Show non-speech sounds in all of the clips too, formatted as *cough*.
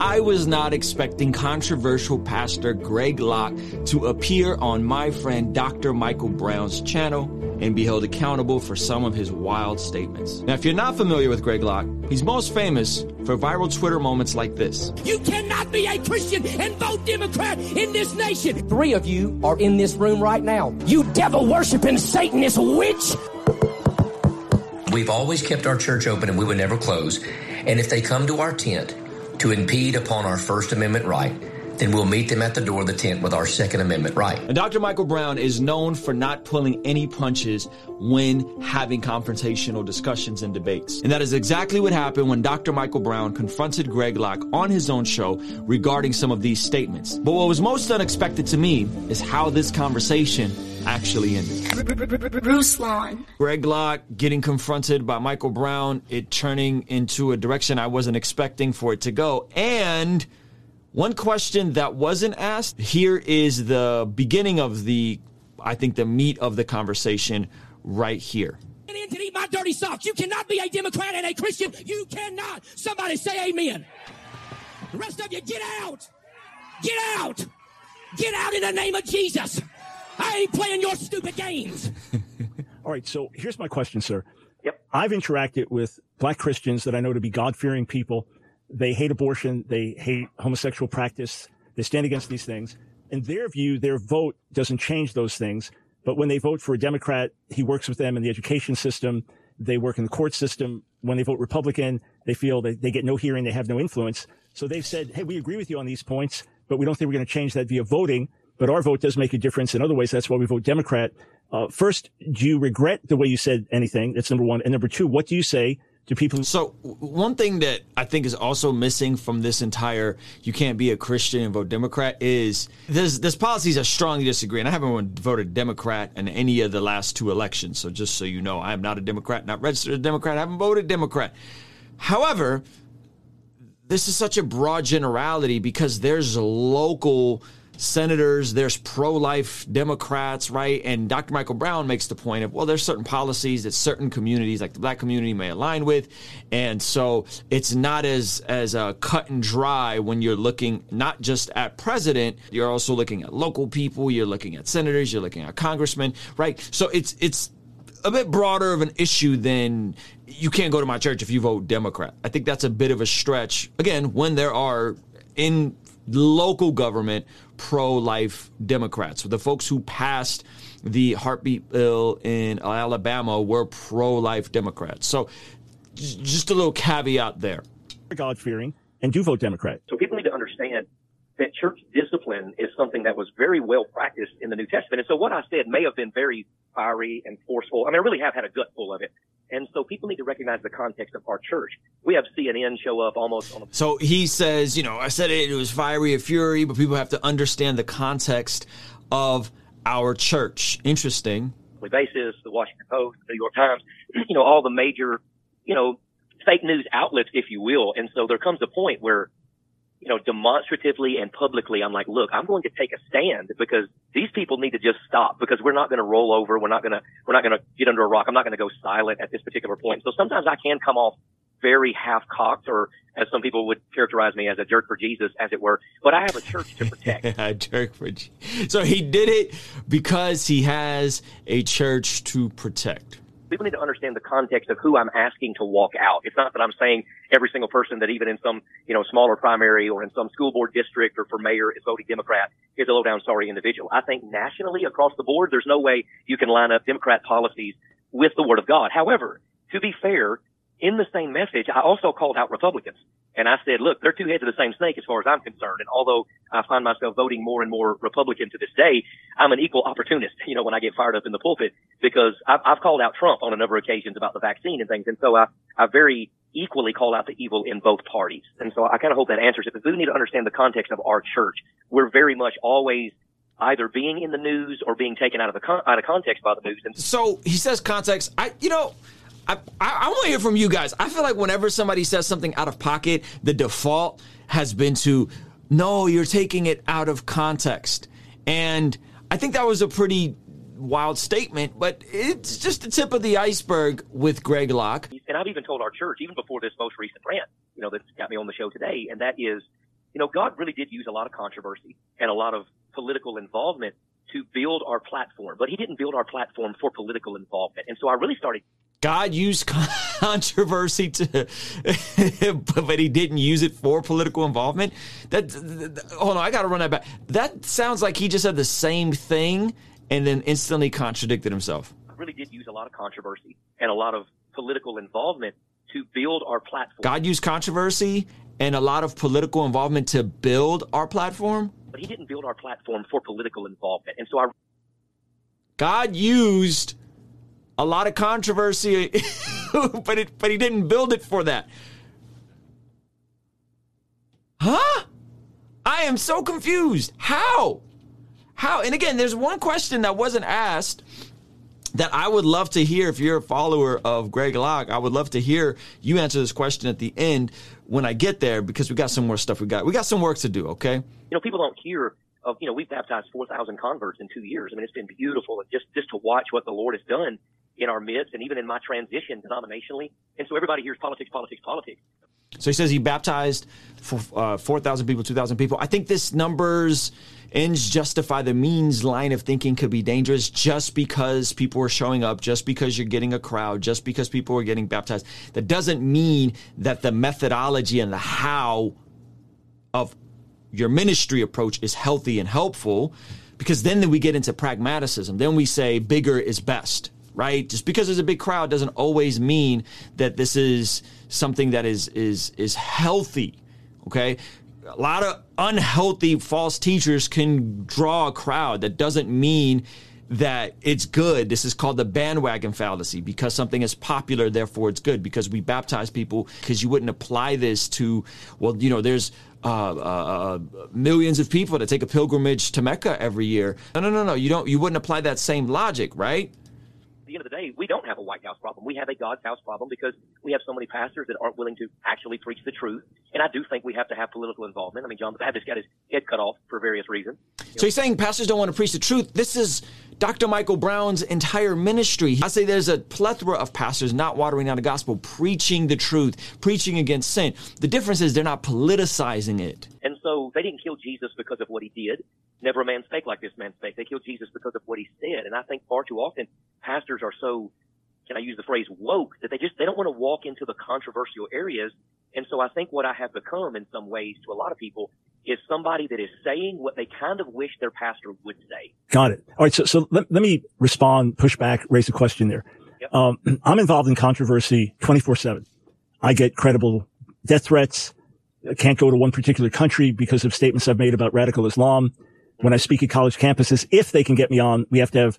I was not expecting controversial pastor Greg Locke to appear on my friend Dr. Michael Brown's channel and be held accountable for some of his wild statements. Now, if you're not familiar with Greg Locke, he's most famous for viral Twitter moments like this. You cannot be a Christian and vote Democrat in this nation. Three of you are in this room right now. You devil worshiping Satanist witch. We've always kept our church open and we would never close. And if they come to our tent to impede upon our First Amendment right, then we'll meet them at the door of the tent with our Second Amendment right. And Dr. Michael Brown is known for not pulling any punches when having confrontational discussions and debates. And that is exactly what happened when Dr. Michael Brown confronted Greg Locke on his own show regarding some of these statements. But what was most unexpected to me is how this conversation actually ended. Ruslan. Greg Locke getting confronted by Michael Brown, it turning into a direction I wasn't expecting for it to go. And one question that wasn't asked here is the beginning of the, I think, the meat of the conversation right here. Get in to eat my dirty socks. You cannot be a Democrat and a Christian. You cannot. Somebody say amen. The rest of you, get out. Get out. Get out in the name of Jesus. I ain't playing your stupid games. *laughs* All right, so here's my question, sir. Yep. I've interacted with black Christians that I know to be God fearing people. They hate abortion. They hate homosexual practice. They stand against these things. In their view, their vote doesn't change those things. But when they vote for a Democrat, he works with them in the education system. They work in the court system. When they vote Republican, they feel that they get no hearing. They have no influence. So they've said, Hey, we agree with you on these points, but we don't think we're going to change that via voting. But our vote does make a difference in other ways. That's why we vote Democrat. Uh, first, do you regret the way you said anything? That's number one. And number two, what do you say to people So one thing that I think is also missing from this entire "you can't be a Christian and vote Democrat" is there's there's policies I strongly disagree, and I haven't voted Democrat in any of the last two elections. So just so you know, I am not a Democrat, not registered a Democrat, I haven't voted Democrat. However, this is such a broad generality because there's local senators, there's pro life Democrats, right? And Dr. Michael Brown makes the point of, well, there's certain policies that certain communities, like the black community, may align with. And so it's not as, as uh, cut and dry when you're looking not just at president, you're also looking at local people, you're looking at senators, you're looking at congressmen, right? So it's, it's, a bit broader of an issue than you can't go to my church if you vote Democrat. I think that's a bit of a stretch. Again, when there are in local government pro life Democrats. The folks who passed the heartbeat bill in Alabama were pro life Democrats. So just a little caveat there. God fearing and do vote Democrat. So people need to understand that church discipline is something that was very well practiced in the New Testament. And so what I said may have been very fiery and forceful. I mean, I really have had a gut full of it. And so people need to recognize the context of our church. We have CNN show up almost on a So he says, you know, I said it, it was fiery and fury, but people have to understand the context of our church. Interesting. basis, the Washington Post, the New York Times, *clears throat* you know, all the major, you know, fake news outlets, if you will. And so there comes a point where you know, demonstratively and publicly, I'm like, look, I'm going to take a stand because these people need to just stop because we're not going to roll over. We're not going to, we're not going to get under a rock. I'm not going to go silent at this particular point. So sometimes I can come off very half cocked or as some people would characterize me as a jerk for Jesus, as it were. But I have a church to protect. *laughs* a jerk for Jesus. So he did it because he has a church to protect people need to understand the context of who I'm asking to walk out. It's not that I'm saying every single person that even in some, you know, smaller primary or in some school board district or for mayor is voting Democrat is a low down sorry individual. I think nationally across the board, there's no way you can line up Democrat policies with the word of God. However, to be fair, in the same message, I also called out Republicans. And I said, look, they're two heads of the same snake as far as I'm concerned. And although I find myself voting more and more Republican to this day, I'm an equal opportunist, *laughs* you know, when I get fired up in the pulpit because I've, I've called out Trump on a number of occasions about the vaccine and things. And so I, I very equally call out the evil in both parties. And so I kind of hope that answers it. But we need to understand the context of our church. We're very much always either being in the news or being taken out of the con- out of context by the news. And so he says context. I, you know, I, I, I want to hear from you guys. I feel like whenever somebody says something out of pocket, the default has been to, no, you're taking it out of context. And I think that was a pretty wild statement, but it's just the tip of the iceberg with Greg Locke. And I've even told our church, even before this most recent rant, you know, that's got me on the show today, and that is you know, God really did use a lot of controversy and a lot of political involvement to build our platform, but he didn't build our platform for political involvement. And so I really started God used *laughs* controversy to, *laughs* but he didn't use it for political involvement. That, hold on, I got to run that back. That sounds like he just said the same thing and then instantly contradicted himself. I really did use a lot of controversy and a lot of political involvement to build our platform. God used controversy and a lot of political involvement to build our platform. But he didn't build our platform for political involvement, and so I. God used a lot of controversy, *laughs* but it, but he didn't build it for that. Huh? I am so confused. How? How? And again, there's one question that wasn't asked that I would love to hear if you're a follower of Greg Locke. I would love to hear you answer this question at the end when I get there because we got some more stuff we got. We got some work to do, okay? You know, people don't hear of, you know, we've baptized 4,000 converts in two years. I mean, it's been beautiful just, just to watch what the Lord has done in our midst and even in my transition denominationally. And so everybody hears politics, politics, politics. So he says he baptized for, uh, 4,000 people, 2,000 people. I think this numbers ends justify the means line of thinking could be dangerous just because people are showing up, just because you're getting a crowd, just because people are getting baptized. That doesn't mean that the methodology and the how of your ministry approach is healthy and helpful because then we get into pragmaticism. Then we say bigger is best right? Just because there's a big crowd doesn't always mean that this is something that is is is healthy. Okay? A lot of unhealthy false teachers can draw a crowd. That doesn't mean that it's good. This is called the bandwagon fallacy because something is popular, therefore it's good. Because we baptize people, because you wouldn't apply this to, well, you know, there's uh, uh, uh, millions of people that take a pilgrimage to Mecca every year. No, no, no, no. You don't. You wouldn't apply that same logic, right? The end of the day, we don't have a White House problem. We have a God's house problem because we have so many pastors that aren't willing to actually preach the truth. And I do think we have to have political involvement. I mean, John the Baptist got his head cut off for various reasons. So he's saying pastors don't want to preach the truth. This is Dr. Michael Brown's entire ministry. I say there's a plethora of pastors not watering down the gospel, preaching the truth, preaching against sin. The difference is they're not politicizing it. And so they didn't kill Jesus because of what he did. Never a man spake like this man spake. They killed Jesus because of what he said. And I think far too often pastors are so, can I use the phrase woke, that they just, they don't want to walk into the controversial areas. And so I think what I have become in some ways to a lot of people is somebody that is saying what they kind of wish their pastor would say. Got it. All right. So, so let, let me respond, push back, raise a question there. Yep. Um, *clears throat* I'm involved in controversy 24 seven. I get credible death threats. I can't go to one particular country because of statements I've made about radical Islam when I speak at college campuses, if they can get me on, we have to have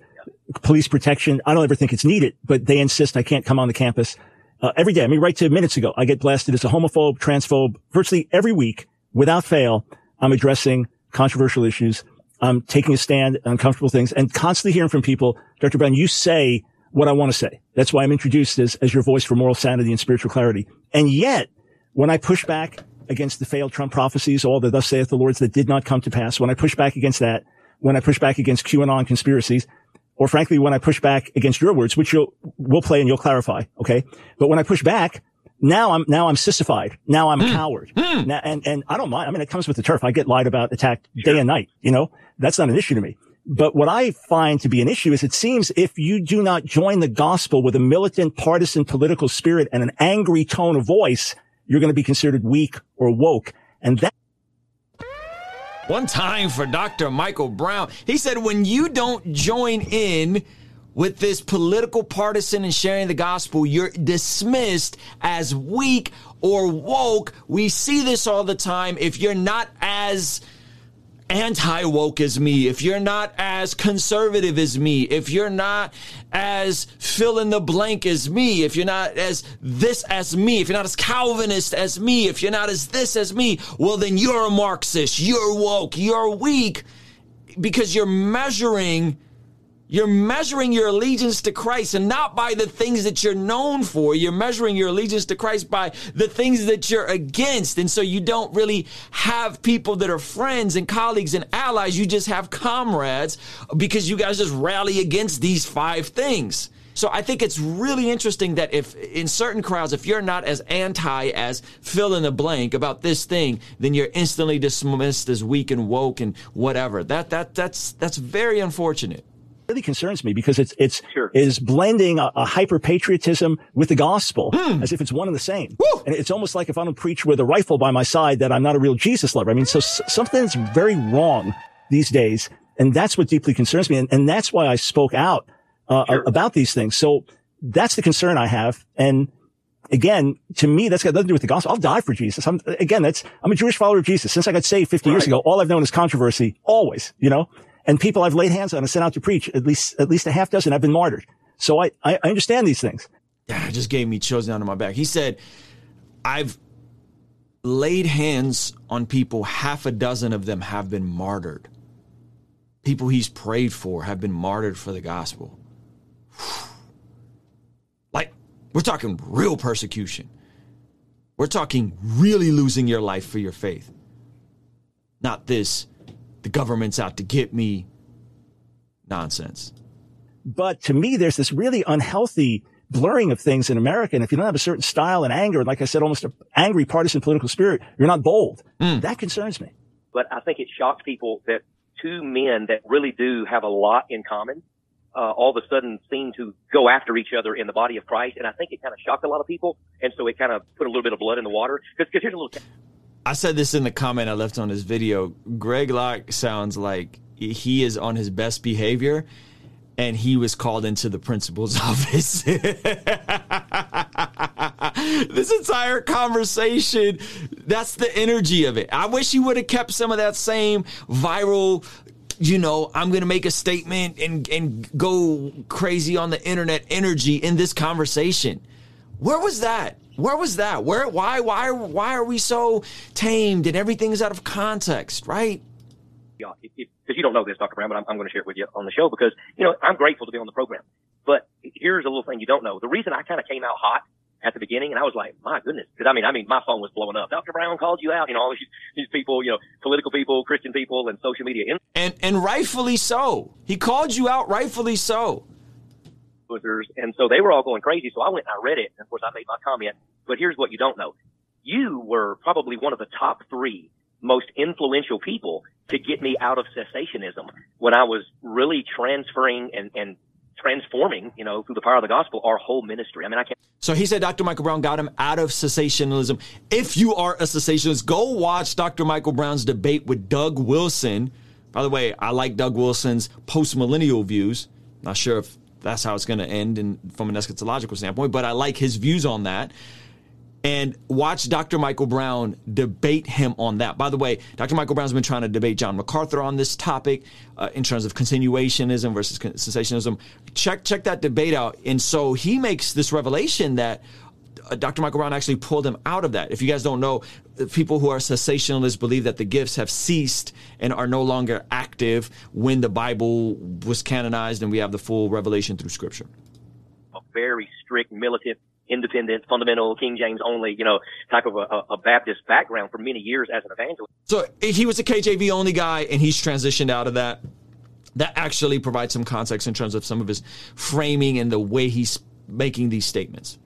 police protection. I don't ever think it's needed, but they insist I can't come on the campus uh, every day. I mean, right to minutes ago, I get blasted as a homophobe, transphobe, virtually every week without fail. I'm addressing controversial issues. I'm taking a stand on uncomfortable things and constantly hearing from people, Dr. Brown, you say what I want to say. That's why I'm introduced as, as your voice for moral sanity and spiritual clarity. And yet, when I push back against the failed Trump prophecies, all the thus saith the Lords that did not come to pass, when I push back against that, when I push back against QAnon conspiracies, or frankly, when I push back against your words, which you'll, we'll play and you'll clarify. Okay. But when I push back, now I'm, now I'm sissified. Now I'm a mm. coward. Mm. Now, and, and I don't mind. I mean, it comes with the turf. I get lied about, attacked day and night. You know, that's not an issue to me. But what I find to be an issue is it seems if you do not join the gospel with a militant partisan political spirit and an angry tone of voice, you're going to be considered weak or woke. And that one time for Dr. Michael Brown, he said, when you don't join in with this political partisan and sharing the gospel, you're dismissed as weak or woke. We see this all the time. If you're not as anti woke as me, if you're not as conservative as me, if you're not as fill in the blank as me, if you're not as this as me, if you're not as Calvinist as me, if you're not as this as me, well, then you're a Marxist, you're woke, you're weak because you're measuring you're measuring your allegiance to Christ and not by the things that you're known for. You're measuring your allegiance to Christ by the things that you're against. And so you don't really have people that are friends and colleagues and allies. You just have comrades because you guys just rally against these five things. So I think it's really interesting that if in certain crowds, if you're not as anti as fill in the blank about this thing, then you're instantly dismissed as weak and woke and whatever. That that that's that's very unfortunate really concerns me because it's it's sure. is blending a, a hyper patriotism with the gospel mm. as if it's one and the same. Woo. And it's almost like if I don't preach with a rifle by my side that I'm not a real Jesus lover. I mean, so s- something's very wrong these days, and that's what deeply concerns me, and, and that's why I spoke out uh, sure. about these things. So that's the concern I have, and again, to me, that's got nothing to do with the gospel. I'll die for Jesus. I'm, again, that's, I'm a Jewish follower of Jesus. Since I got saved 50 right. years ago, all I've known is controversy, always, you know? And people I've laid hands on and sent out to preach, at least, at least a half dozen have been martyred. So I, I, understand these things. Yeah, just gave me chills down to my back. He said, I've laid hands on people, half a dozen of them have been martyred. People he's prayed for have been martyred for the gospel. *sighs* Like, we're talking real persecution. We're talking really losing your life for your faith. Not this the government's out to get me nonsense. But to me, there's this really unhealthy blurring of things in America. And if you don't have a certain style and anger, and like I said, almost an angry partisan political spirit, you're not bold. Mm. That concerns me. But I think it shocks people that two men that really do have a lot in common, uh, all of a sudden seem to go after each other in the body of Christ. And I think it kind of shocked a lot of people. And so it kind of put a little bit of blood in the water. Because here's a little. I said this in the comment I left on his video. Greg Locke sounds like he is on his best behavior and he was called into the principal's *laughs* office. this entire conversation, that's the energy of it. I wish he would have kept some of that same viral, you know, I'm going to make a statement and, and go crazy on the internet energy in this conversation. Where was that? Where was that? Where? Why? Why? Why are we so tamed and everything's out of context? Right? Yeah, because you don't know this, Dr. Brown, but I'm, I'm going to share it with you on the show because you know I'm grateful to be on the program. But here's a little thing you don't know. The reason I kind of came out hot at the beginning, and I was like, my goodness, because I mean, I mean, my phone was blowing up. Dr. Brown called you out, you know, all these, these people, you know, political people, Christian people, and social media. And and rightfully so. He called you out, rightfully so And so they were all going crazy. So I went and I read it. And of course I made my comment, but here's what you don't know. You were probably one of the top three most influential people to get me out of cessationism when I was really transferring and, and transforming, you know, through the power of the gospel, our whole ministry. I mean, I can't. So he said Dr. Michael Brown got him out of cessationism. If you are a cessationist, go watch Dr. Michael Brown's debate with Doug Wilson. By the way, I like Doug Wilson's post millennial views. Not sure if that's how it's going to end in, from an eschatological standpoint. But I like his views on that. And watch Dr. Michael Brown debate him on that. By the way, Dr. Michael Brown's been trying to debate John MacArthur on this topic uh, in terms of continuationism versus cessationism. Check check that debate out. And so he makes this revelation that uh, Dr. Michael Brown actually pulled him out of that. If you guys don't know, people who are cessationalists believe that the gifts have ceased and are no longer active when the Bible was canonized and we have the full revelation through Scripture. A very strict militant independent, fundamental, King James only, you know, type of a, a, Baptist background for many years as an evangelist. So he was a KJV only guy and he's transitioned out of that. That actually provides some context in terms of some of his framing and the way he's making these statements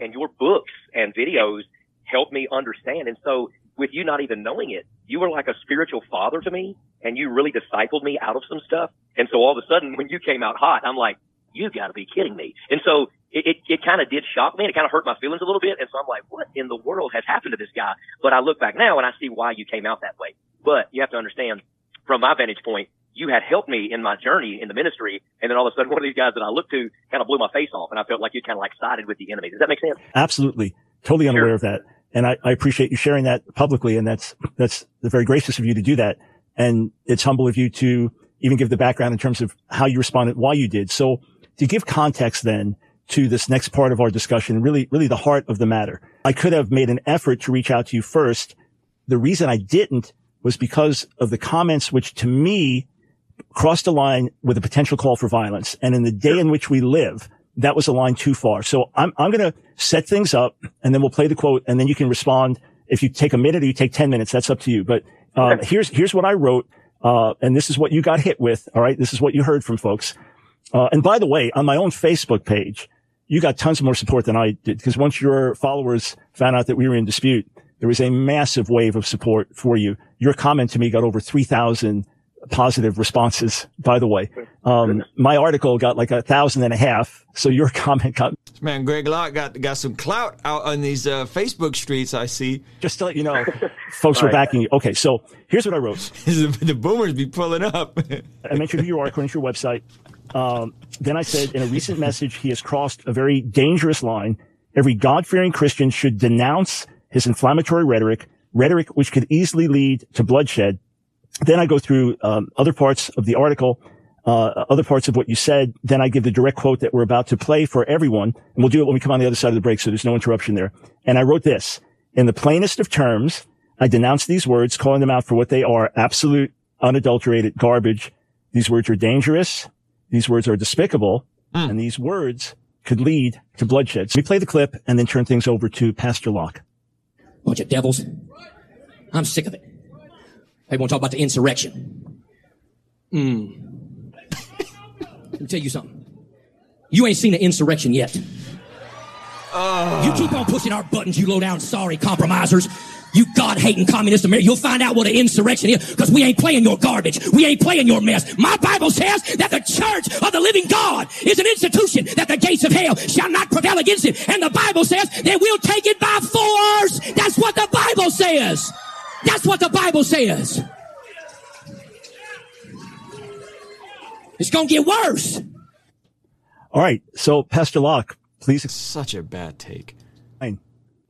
and your books and videos helped me understand. And so with you not even knowing it, you were like a spiritual father to me and you really discipled me out of some stuff. And so all of a sudden when you came out hot, I'm like, you gotta be kidding me. And so it, it, it kind of did shock me and it kind of hurt my feelings a little bit. And so I'm like, what in the world has happened to this guy? But I look back now and I see why you came out that way. But you have to understand from my vantage point, you had helped me in my journey in the ministry. And then all of a sudden, one of these guys that I looked to kind of blew my face off. And I felt like you kind of like sided with the enemy. Does that make sense? Absolutely. Totally unaware sure. of that. And I, I, appreciate you sharing that publicly. And that's, that's very gracious of you to do that. And it's humble of you to even give the background in terms of how you responded, why you did. So to give context then to this next part of our discussion, really, really the heart of the matter, I could have made an effort to reach out to you first. The reason I didn't was because of the comments, which to me crossed a line with a potential call for violence. And in the day in which we live, that was a line too far. So I'm, I'm going to set things up and then we'll play the quote and then you can respond. If you take a minute or you take 10 minutes, that's up to you. But, um, here's, here's what I wrote. Uh, and this is what you got hit with. All right. This is what you heard from folks. Uh, and by the way, on my own Facebook page, you got tons more support than I did because once your followers found out that we were in dispute, there was a massive wave of support for you. Your comment to me got over 3,000 positive responses, by the way. Um, my article got like a thousand and a half. So your *laughs* comment got. Man, Greg Locke got, got some clout out on these uh, Facebook streets, I see. Just to let you know, *laughs* folks were backing you. Okay, so here's what I wrote. *laughs* the boomers be pulling up. I mentioned who you are according to your website. Um, then I said, in a recent message, he has crossed a very dangerous line. Every God fearing Christian should denounce his inflammatory rhetoric, rhetoric which could easily lead to bloodshed. Then I go through um, other parts of the article, uh, other parts of what you said. Then I give the direct quote that we're about to play for everyone, and we'll do it when we come on the other side of the break, so there's no interruption there. And I wrote this in the plainest of terms. I denounce these words, calling them out for what they are: absolute, unadulterated garbage. These words are dangerous. These words are despicable, mm. and these words could lead to bloodshed. So we play the clip and then turn things over to Pastor Locke. Bunch of devils. I'm sick of it. They want to talk about the insurrection. Hmm. Let me tell you something. You ain't seen an insurrection yet. Uh. You keep on pushing our buttons, you low down sorry compromisers. You God hating communist America. You'll find out what an insurrection is because we ain't playing your garbage. We ain't playing your mess. My Bible says that the church of the living God is an institution that the gates of hell shall not prevail against it. And the Bible says that we'll take it by force. That's what the Bible says. That's what the Bible says. It's going to get worse. All right. So, Pastor Locke, please. Such a bad take.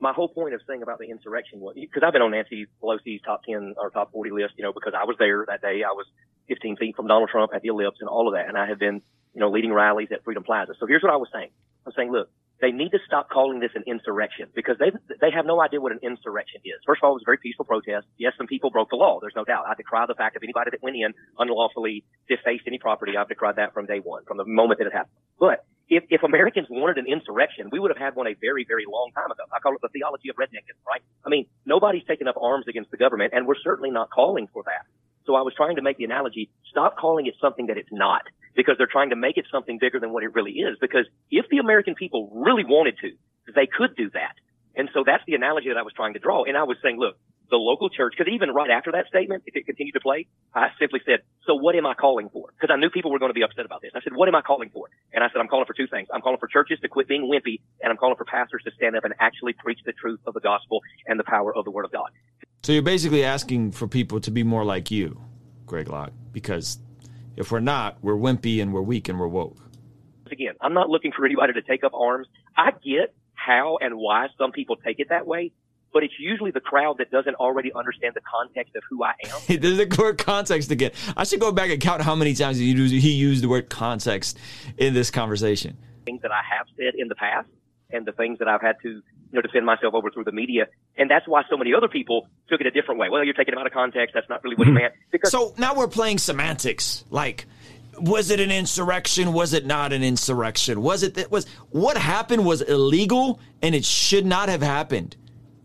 My whole point of saying about the insurrection was because I've been on Nancy Pelosi's top 10 or top 40 list, you know, because I was there that day. I was 15 feet from Donald Trump at the ellipse and all of that. And I have been, you know, leading rallies at Freedom Plaza. So here's what I was saying. I was saying, look, they need to stop calling this an insurrection because they they have no idea what an insurrection is. First of all, it was a very peaceful protest. Yes, some people broke the law. There's no doubt. I decry the fact of anybody that went in unlawfully defaced any property. I've decried that from day one, from the moment that it happened. But if, if Americans wanted an insurrection, we would have had one a very, very long time ago. I call it the theology of rednecking, right? I mean, nobody's taken up arms against the government, and we're certainly not calling for that. So I was trying to make the analogy, stop calling it something that it's not because they're trying to make it something bigger than what it really is. Because if the American people really wanted to, they could do that. And so that's the analogy that I was trying to draw. And I was saying, look, the local church, because even right after that statement, if it continued to play, I simply said, so what am I calling for? Because I knew people were going to be upset about this. I said, what am I calling for? And I said, I'm calling for two things. I'm calling for churches to quit being wimpy, and I'm calling for pastors to stand up and actually preach the truth of the gospel and the power of the word of God. So you're basically asking for people to be more like you, Greg Locke, because if we're not, we're wimpy and we're weak and we're woke. Again, I'm not looking for anybody to take up arms. I get how and why some people take it that way, but it's usually the crowd that doesn't already understand the context of who I am. *laughs* There's the word context again. I should go back and count how many times he used, he used the word context in this conversation. Things that I have said in the past and the things that I've had to, you know, defend myself over through the media. And that's why so many other people took it a different way. Well, you're taking it out of context. That's not really what he mm-hmm. meant. Because so now we're playing semantics. Like, was it an insurrection? Was it not an insurrection? Was it that was what happened was illegal and it should not have happened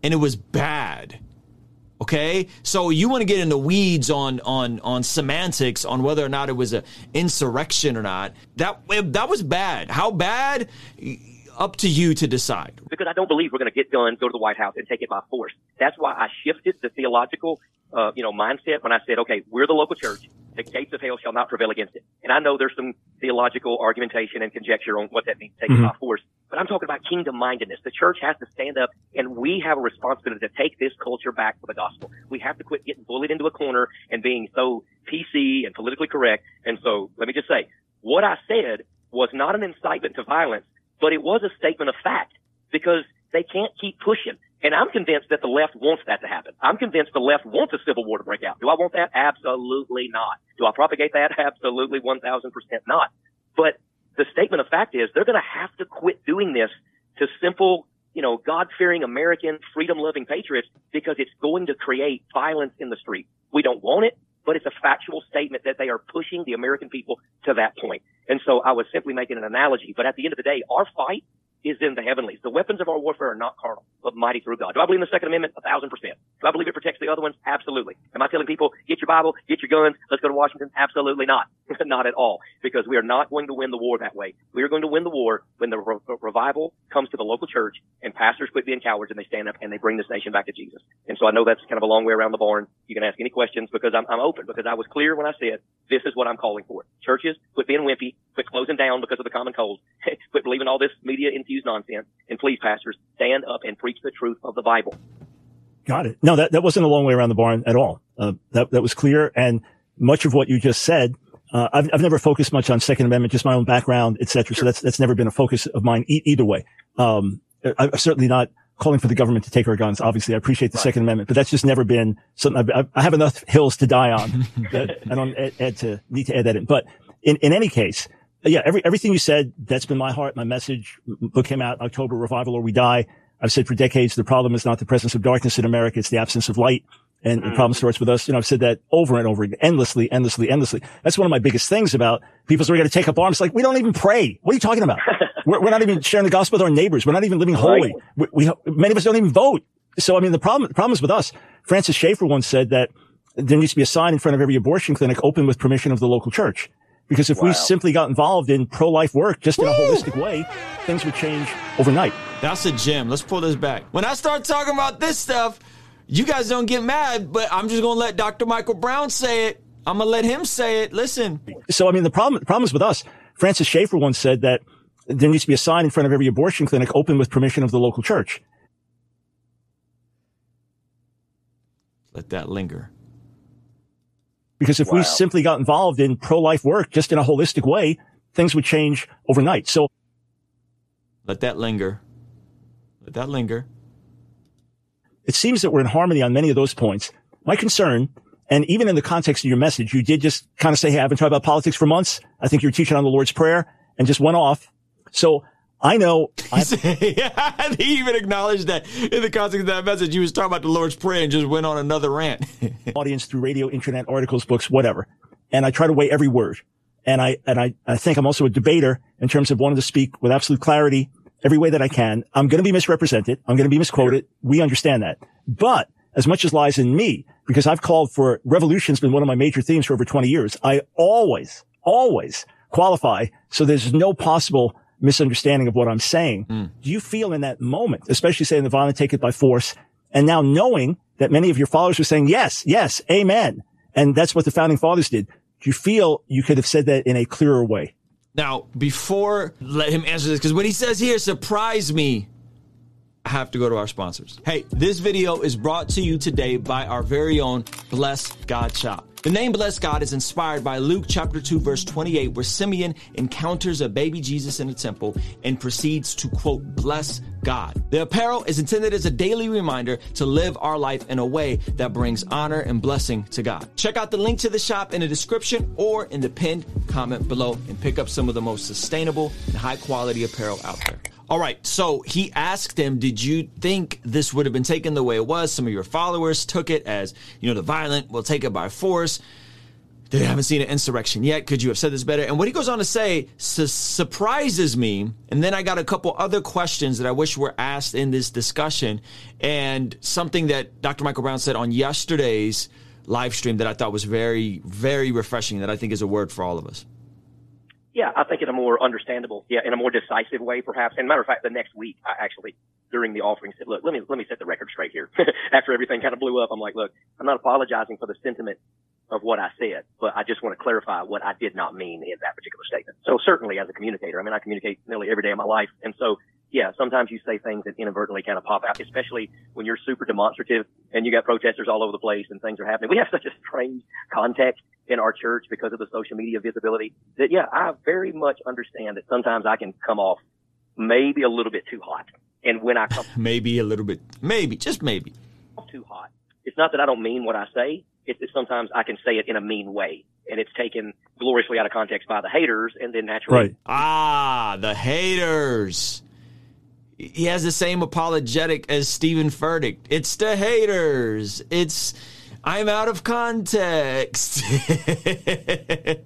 and it was bad. Okay, so you want to get in the weeds on on on semantics on whether or not it was an insurrection or not. That that was bad. How bad? Up to you to decide. Because I don't believe we're going to get guns, go to the White House, and take it by force. That's why I shifted the theological, uh, you know, mindset when I said, okay, we're the local church the gates of hell shall not prevail against it. And I know there's some theological argumentation and conjecture on what that means, taken mm-hmm. by force. But I'm talking about kingdom mindedness. The church has to stand up and we have a responsibility to take this culture back for the gospel. We have to quit getting bullied into a corner and being so PC and politically correct. And so let me just say, what I said was not an incitement to violence, but it was a statement of fact because they can't keep pushing. And I'm convinced that the left wants that to happen. I'm convinced the left wants a civil war to break out. Do I want that? Absolutely not. Do I propagate that? *laughs* Absolutely 1000% not. But the statement of fact is they're going to have to quit doing this to simple, you know, God-fearing American freedom-loving patriots because it's going to create violence in the street. We don't want it, but it's a factual statement that they are pushing the American people to that point. And so I was simply making an analogy. But at the end of the day, our fight is in the heavenlies. The weapons of our warfare are not carnal, but mighty through God. Do I believe in the Second Amendment? A thousand percent. Do I believe it protects the other ones? Absolutely. Am I telling people, get your Bible, get your guns, let's go to Washington? Absolutely not. *laughs* not at all. Because we are not going to win the war that way. We are going to win the war when the re- revival comes to the local church and pastors quit being cowards and they stand up and they bring this nation back to Jesus. And so I know that's kind of a long way around the barn. You can ask any questions because I'm, I'm open because I was clear when I said this is what I'm calling for. Churches, quit being wimpy, quit closing down because of the common cold, *laughs* quit believing all this media infused nonsense, and please, pastors, stand up and preach the truth of the Bible. Got it. No, that, that wasn't a long way around the barn at all. Uh, that, that was clear. And much of what you just said, uh, I've, I've never focused much on Second Amendment, just my own background, et cetera. Sure. So that's, that's never been a focus of mine e- either way. Um, I, am certainly not calling for the government to take our guns. Obviously, I appreciate the right. Second Amendment, but that's just never been something I, I have enough hills to die on *laughs* that I don't add, add, to need to add that in. But in, in any case, yeah, every, everything you said, that's been my heart, my message. Book came out October, Revival or We Die. I've said for decades, the problem is not the presence of darkness in America. It's the absence of light. And the mm. problem starts with us. You know, I've said that over and over again, endlessly, endlessly, endlessly. That's one of my biggest things about people saying, we're going to take up arms. Like, we don't even pray. What are you talking about? *laughs* we're, we're, not even sharing the gospel with our neighbors. We're not even living holy. We, we, many of us don't even vote. So, I mean, the problem, the problem is with us. Francis Schaeffer once said that there needs to be a sign in front of every abortion clinic open with permission of the local church. Because if wow. we simply got involved in pro-life work just in a holistic way, things would change overnight. That's a gem. Let's pull this back. When I start talking about this stuff, you guys don't get mad, but I'm just going to let Dr. Michael Brown say it. I'm going to let him say it. Listen. So, I mean, the problem, the problem is with us. Francis Schaeffer once said that there needs to be a sign in front of every abortion clinic open with permission of the local church. Let that linger. Because if wow. we simply got involved in pro-life work just in a holistic way, things would change overnight. So let that linger. Let that linger. It seems that we're in harmony on many of those points. My concern, and even in the context of your message, you did just kind of say, Hey, I haven't talked about politics for months. I think you're teaching on the Lord's Prayer and just went off. So I know. *laughs* yeah, *laughs* he even acknowledged that in the context of that message, he was talking about the Lord's Prayer and just went on another rant. *laughs* audience through radio, internet, articles, books, whatever. And I try to weigh every word. And I, and I, I think I'm also a debater in terms of wanting to speak with absolute clarity every way that I can. I'm going to be misrepresented. I'm going to be misquoted. We understand that. But as much as lies in me, because I've called for revolution's been one of my major themes for over 20 years. I always, always qualify. So there's no possible misunderstanding of what I'm saying. Mm. Do you feel in that moment, especially saying the violent take it by force and now knowing that many of your followers were saying, yes, yes, amen. And that's what the founding fathers did. Do you feel you could have said that in a clearer way? Now, before let him answer this, because what he says here surprised me. I have to go to our sponsors. Hey, this video is brought to you today by our very own Bless God Shop. The name Bless God is inspired by Luke chapter 2 verse 28 where Simeon encounters a baby Jesus in a temple and proceeds to quote bless God. The apparel is intended as a daily reminder to live our life in a way that brings honor and blessing to God. Check out the link to the shop in the description or in the pinned comment below and pick up some of the most sustainable and high quality apparel out there. All right. So he asked him, Did you think this would have been taken the way it was? Some of your followers took it as, you know, the violent will take it by force. They haven't seen an insurrection yet. Could you have said this better? And what he goes on to say su- surprises me. And then I got a couple other questions that I wish were asked in this discussion. And something that Dr. Michael Brown said on yesterday's live stream that I thought was very, very refreshing, that I think is a word for all of us. Yeah, I think in a more understandable, yeah, in a more decisive way, perhaps. And matter of fact, the next week, I actually, during the offering, said, look, let me, let me set the record straight here. *laughs* After everything kind of blew up, I'm like, look, I'm not apologizing for the sentiment of what I said, but I just want to clarify what I did not mean in that particular statement. So certainly as a communicator, I mean, I communicate nearly every day of my life. And so yeah, sometimes you say things that inadvertently kind of pop out, especially when you're super demonstrative and you got protesters all over the place and things are happening. We have such a strange context in our church because of the social media visibility that, yeah, I very much understand that sometimes I can come off maybe a little bit too hot. And when I come, *laughs* maybe a little bit, maybe, just maybe too hot. It's not that I don't mean what I say. It's that sometimes I can say it in a mean way and it's taken gloriously out of context by the haters and then naturally. Right. Ah, the haters he has the same apologetic as Steven Furtick. It's the haters. It's I'm out of context. *laughs*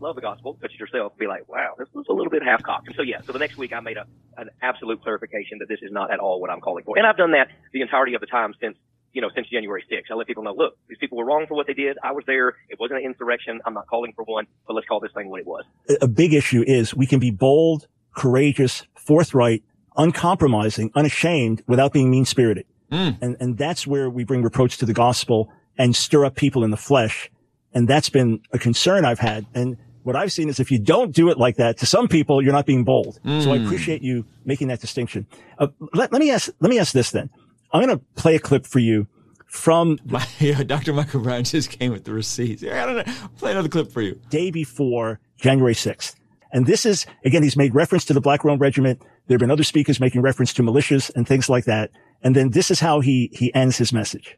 love the gospel, but yourself be like, wow, this was a little bit half cocked. So, yeah, so the next week I made a, an absolute clarification that this is not at all what I'm calling for. And I've done that the entirety of the time since, you know, since January 6th. I let people know, look, these people were wrong for what they did. I was there. It wasn't an insurrection. I'm not calling for one, but let's call this thing what it was. A big issue is we can be bold, courageous, forthright, uncompromising, unashamed without being mean spirited. Mm. And, and that's where we bring reproach to the gospel and stir up people in the flesh. And that's been a concern I've had. And what I've seen is if you don't do it like that to some people, you're not being bold. Mm. So I mm. appreciate you making that distinction. Uh, let, let, me ask, let me ask this then. I'm going to play a clip for you from *laughs* My, yeah, Dr. Michael Brown just came with the receipts. I don't know. Play another clip for you. Day before January 6th. And this is, again, he's made reference to the Black Robe Regiment. There have been other speakers making reference to militias and things like that. And then this is how he, he ends his message.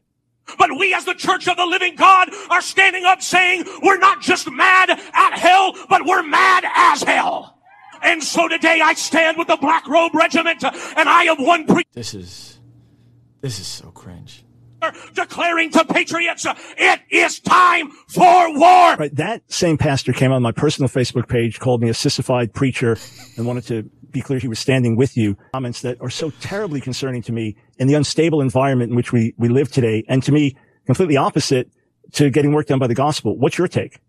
But we as the church of the living God are standing up saying we're not just mad at hell, but we're mad as hell. And so today I stand with the Black Robe Regiment and I have one pre- This is, this is so cringe declaring to patriots, it is time for war. Right. That same pastor came on my personal Facebook page, called me a sissified preacher and wanted to be clear he was standing with you. Comments that are so terribly concerning to me in the unstable environment in which we, we live today. And to me, completely opposite to getting work done by the gospel. What's your take?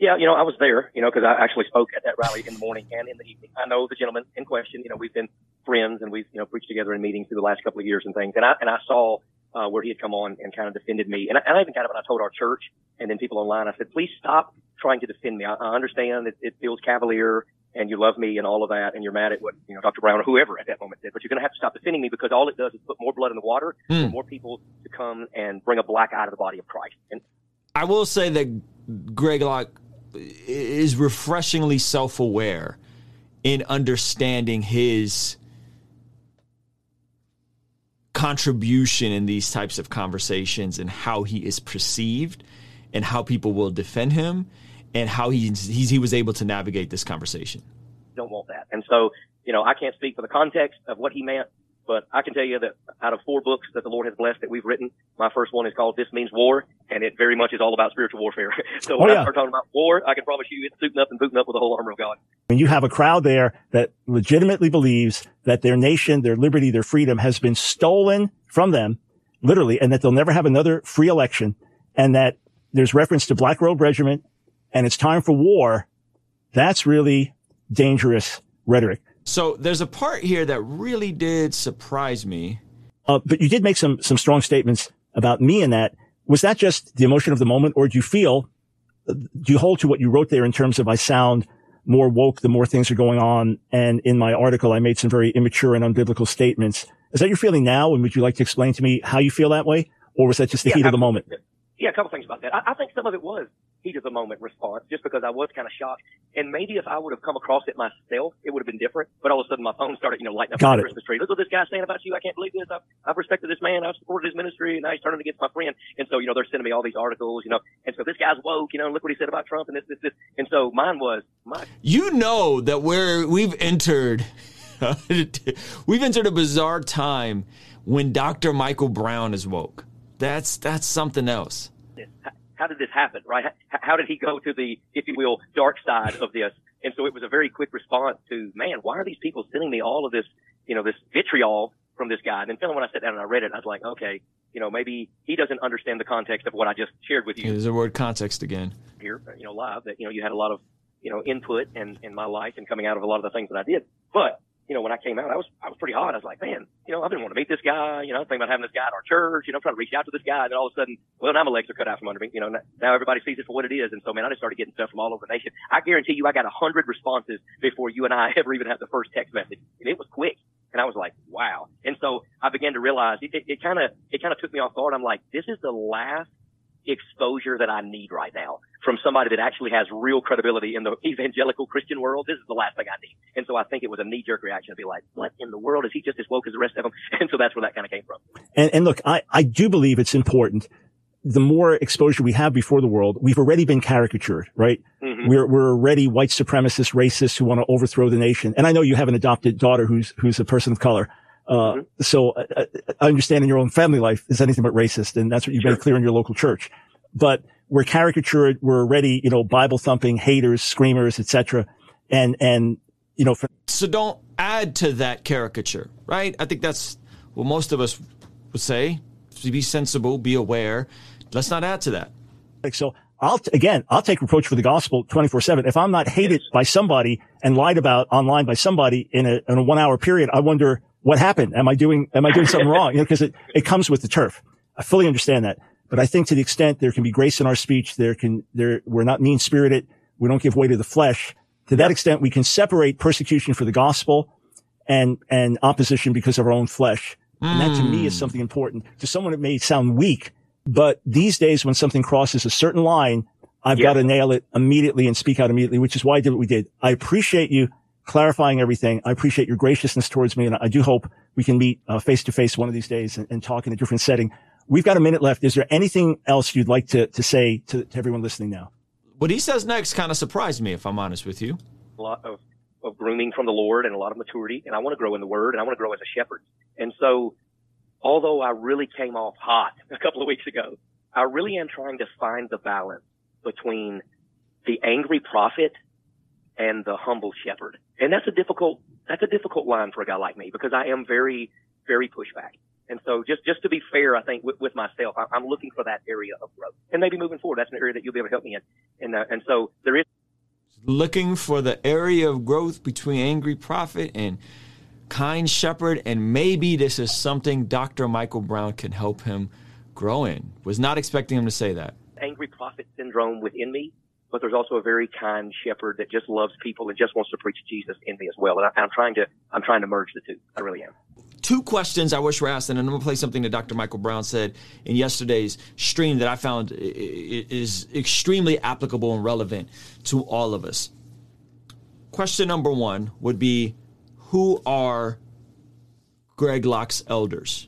Yeah, you know, I was there, you know, because I actually spoke at that rally in the morning and in the evening. I know the gentleman in question. You know, we've been friends and we've, you know, preached together in meetings through the last couple of years and things. And I, and I saw uh, where he had come on and kind of defended me. And I, and I even kind of, I told our church and then people online, I said, please stop trying to defend me. I, I understand that it feels cavalier and you love me and all of that and you're mad at what, you know, Dr. Brown or whoever at that moment did. but you're going to have to stop defending me because all it does is put more blood in the water mm. for more people to come and bring a black eye to the body of Christ. And I will say that Greg Locke is refreshingly self-aware in understanding his contribution in these types of conversations and how he is perceived and how people will defend him and how he he was able to navigate this conversation. Don't want that. And so, you know, I can't speak for the context of what he meant, but I can tell you that out of four books that the Lord has blessed that we've written, my first one is called This Means War, and it very much is all about spiritual warfare. *laughs* so when oh, yeah. I start talking about war, I can promise you it's suiting up and booting up with the whole armor of God. And you have a crowd there that legitimately believes that their nation, their liberty, their freedom has been stolen from them, literally, and that they'll never have another free election, and that there's reference to Black Robe Regiment, and it's time for war. That's really dangerous rhetoric. So there's a part here that really did surprise me. Uh, but you did make some some strong statements about me in that. Was that just the emotion of the moment, or do you feel? Do you hold to what you wrote there in terms of I sound more woke the more things are going on? And in my article, I made some very immature and unbiblical statements. Is that your feeling now? And would you like to explain to me how you feel that way, or was that just the yeah, heat of the moment? Yeah, a couple things about that. I, I think some of it was heat of the moment response, just because I was kind of shocked. And maybe if I would have come across it myself, it would have been different. But all of a sudden, my phone started, you know, lighting up Got the Christmas tree. Look what this guy's saying about you. I can't believe this. I've, I've respected this man. I've supported his ministry, and now he's turning against my friend. And so, you know, they're sending me all these articles, you know. And so this guy's woke, you know. Look what he said about Trump, and this, this, this. And so mine was my. You know that we're we've entered. *laughs* we've entered a bizarre time when Dr. Michael Brown is woke. That's that's something else how did this happen, right? How did he go to the, if you will, dark side of this? And so it was a very quick response to, man, why are these people sending me all of this, you know, this vitriol from this guy? And then finally when I sat down and I read it, I was like, okay, you know, maybe he doesn't understand the context of what I just shared with you. Yeah, there's a word context again. Here, you know, live that, you know, you had a lot of, you know, input in, in my life and coming out of a lot of the things that I did. But you know, when I came out, I was, I was pretty hot. I was like, man, you know, I've been wanting to meet this guy, you know, thinking about having this guy at our church, you know, I'm trying to reach out to this guy. And then all of a sudden, well, now my legs are cut out from under me. You know, now everybody sees it for what it is. And so, man, I just started getting stuff from all over the nation. I guarantee you, I got a hundred responses before you and I *laughs* ever even had the first text message. And it was quick. And I was like, wow. And so I began to realize it, it kind of, it kind of took me off guard. I'm like, this is the last exposure that I need right now from somebody that actually has real credibility in the evangelical Christian world. This is the last thing I need. And so I think it was a knee jerk reaction to be like, what in the world? Is he just as woke as the rest of them? *laughs* And so that's where that kind of came from. And, and look, I, I do believe it's important. The more exposure we have before the world, we've already been caricatured, right? Mm-hmm. We're, we're already white supremacists, racists who want to overthrow the nation. And I know you have an adopted daughter who's, who's a person of color. Uh, mm-hmm. so I, uh, uh, I, understand in your own family life is anything but racist. And that's what you've sure. made clear in your local church. but we're caricatured. We're already, you know, Bible thumping haters, screamers, etc. And, and, you know, for- so don't add to that caricature, right? I think that's what most of us would say. To be sensible, be aware. Let's not add to that. So I'll, t- again, I'll take reproach for the gospel 24 seven. If I'm not hated by somebody and lied about online by somebody in a, in a one hour period, I wonder what happened. Am I doing, am I doing something *laughs* wrong? You know, cause it, it comes with the turf. I fully understand that. But I think to the extent there can be grace in our speech, there can, there, we're not mean spirited. We don't give way to the flesh. To that extent, we can separate persecution for the gospel and, and opposition because of our own flesh. And that to me is mm. something important. To someone, it may sound weak, but these days when something crosses a certain line, I've got to nail it immediately and speak out immediately, which is why I did what we did. I appreciate you clarifying everything. I appreciate your graciousness towards me. And I do hope we can meet face to face one of these days and, and, talk in a different setting. We've got a minute left. Is there anything else you'd like to, to say to, to everyone listening now? What he says next kind of surprised me, if I'm honest with you. A lot of, of grooming from the Lord and a lot of maturity. And I want to grow in the word and I want to grow as a shepherd. And so, although I really came off hot *laughs* a couple of weeks ago, I really am trying to find the balance between the angry prophet and the humble shepherd. And that's a difficult, that's a difficult line for a guy like me because I am very, very pushback. And so just, just to be fair, I think with, with myself, I, am looking for that area of growth and maybe moving forward. That's an area that you'll be able to help me in. And, uh, and so there is looking for the area of growth between angry prophet and kind shepherd. And maybe this is something Dr. Michael Brown can help him grow in. Was not expecting him to say that. Angry prophet syndrome within me, but there's also a very kind shepherd that just loves people and just wants to preach Jesus in me as well. And I, I'm trying to, I'm trying to merge the two. I really am two questions I wish were asked, and I'm going to play something that Dr. Michael Brown said in yesterday's stream that I found is extremely applicable and relevant to all of us. Question number one would be Who are Greg Locke's elders?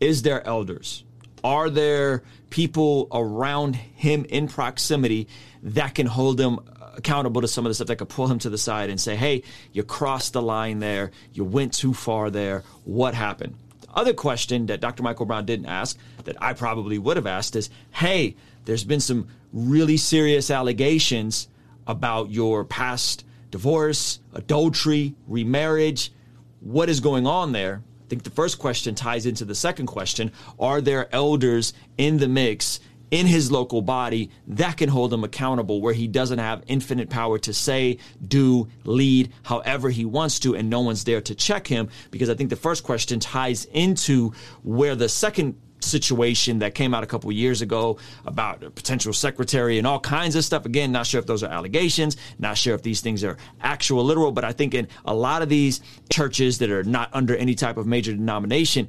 Is there elders? Are there people around him in proximity that can hold him accountable to some of the stuff that could pull him to the side and say, hey, you crossed the line there, you went too far there, what happened? The other question that Dr. Michael Brown didn't ask, that I probably would have asked, is hey, there's been some really serious allegations about your past divorce, adultery, remarriage. What is going on there? I think the first question ties into the second question. Are there elders in the mix in his local body that can hold him accountable where he doesn't have infinite power to say, do, lead however he wants to, and no one's there to check him. Because I think the first question ties into where the second situation that came out a couple years ago about a potential secretary and all kinds of stuff. Again, not sure if those are allegations, not sure if these things are actual literal, but I think in a lot of these churches that are not under any type of major denomination,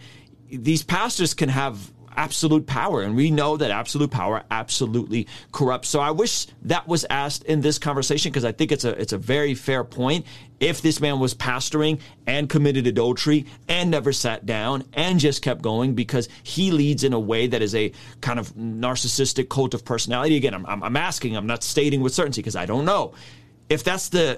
these pastors can have absolute power. And we know that absolute power absolutely corrupts. So I wish that was asked in this conversation because I think it's a it's a very fair point. If this man was pastoring and committed adultery and never sat down and just kept going because he leads in a way that is a kind of narcissistic cult of personality. Again, I'm, I'm asking, I'm not stating with certainty because I don't know. If that's the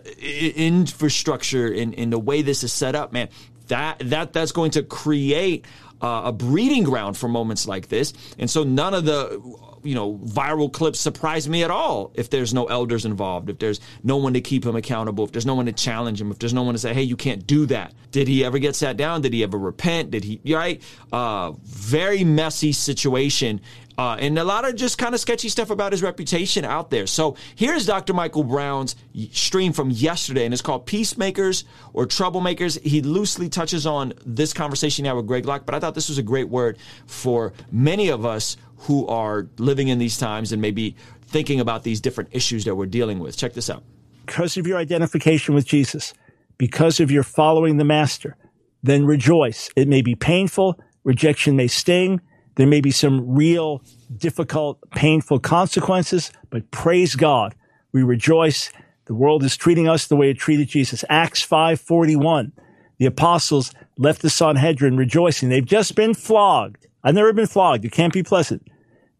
infrastructure in, in the way this is set up, man, that that that's going to create uh, a breeding ground for moments like this. And so none of the you know viral clips surprise me at all if there's no elders involved if there's no one to keep him accountable if there's no one to challenge him if there's no one to say hey you can't do that. Did he ever get sat down? Did he ever repent? Did he right? Uh, very messy situation uh, and a lot of just kind of sketchy stuff about his reputation out there. So here's Dr. Michael Brown's stream from yesterday, and it's called Peacemakers or Troublemakers. He loosely touches on this conversation now with Greg Locke, but I thought this was a great word for many of us who are living in these times and maybe thinking about these different issues that we're dealing with. Check this out. Because of your identification with Jesus, because of your following the Master, then rejoice. It may be painful, rejection may sting there may be some real difficult, painful consequences, but praise God. We rejoice. The world is treating us the way it treated Jesus. Acts 541. The apostles left the Sanhedrin rejoicing. They've just been flogged. I've never been flogged. It can't be pleasant.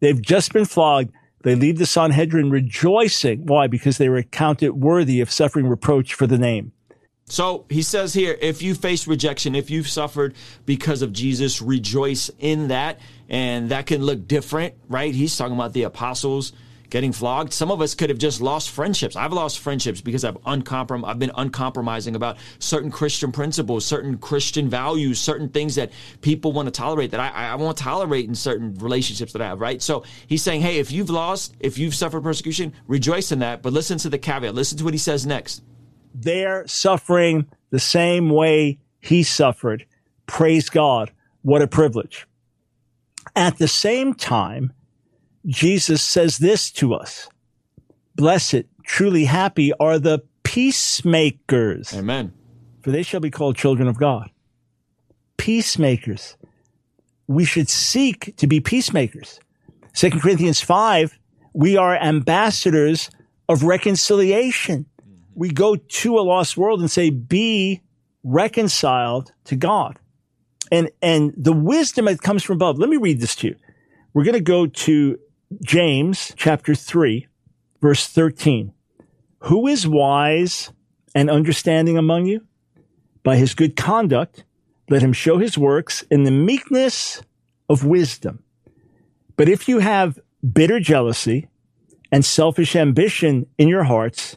They've just been flogged. They leave the Sanhedrin rejoicing. Why? Because they were counted worthy of suffering reproach for the name. So he says here, if you face rejection, if you've suffered because of Jesus, rejoice in that. and that can look different, right? He's talking about the apostles getting flogged. Some of us could have just lost friendships. I've lost friendships because I've uncomprom- I've been uncompromising about certain Christian principles, certain Christian values, certain things that people want to tolerate that I, I won't tolerate in certain relationships that I have, right? So he's saying, hey, if you've lost, if you've suffered persecution, rejoice in that. But listen to the caveat. Listen to what he says next. They're suffering the same way he suffered. Praise God. What a privilege. At the same time, Jesus says this to us. Blessed, truly happy are the peacemakers. Amen. For they shall be called children of God. Peacemakers. We should seek to be peacemakers. Second Corinthians 5, we are ambassadors of reconciliation. We go to a lost world and say, be reconciled to God. And, and the wisdom that comes from above. Let me read this to you. We're going to go to James chapter 3, verse 13. Who is wise and understanding among you? By his good conduct, let him show his works in the meekness of wisdom. But if you have bitter jealousy and selfish ambition in your hearts,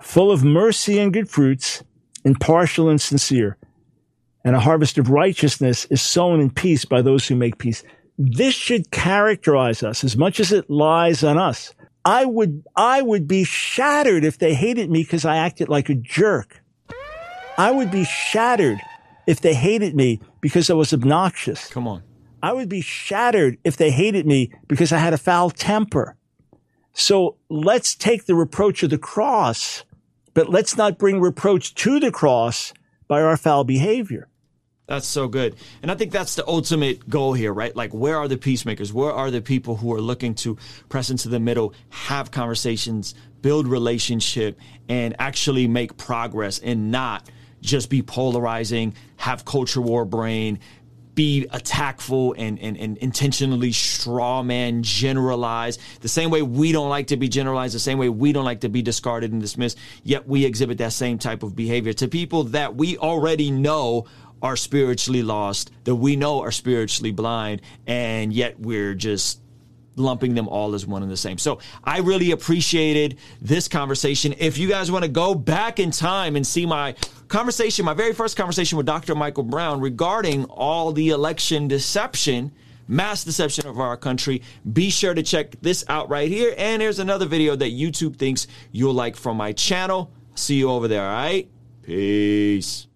full of mercy and good fruits, impartial and sincere. And a harvest of righteousness is sown in peace by those who make peace. This should characterize us as much as it lies on us. I would, I would be shattered if they hated me because I acted like a jerk. I would be shattered if they hated me because I was obnoxious. Come on. I would be shattered if they hated me because I had a foul temper. So let's take the reproach of the cross, but let's not bring reproach to the cross by our foul behavior. That's so good. And I think that's the ultimate goal here, right? Like, where are the peacemakers? Where are the people who are looking to press into the middle, have conversations, build relationship, and actually make progress and not just be polarizing, have culture war brain, be attackful and, and, and intentionally straw man generalize the same way we don't like to be generalized the same way we don't like to be discarded and dismissed yet we exhibit that same type of behavior. To people that we already know are spiritually lost, that we know are spiritually blind, and yet we're just lumping them all as one and the same. So I really appreciated this conversation. If you guys want to go back in time and see my conversation, my very first conversation with Dr. Michael Brown regarding all the election deception, mass deception of our country, be sure to check this out right here. And there's another video that YouTube thinks you'll like from my channel. See you over there, all right? Peace.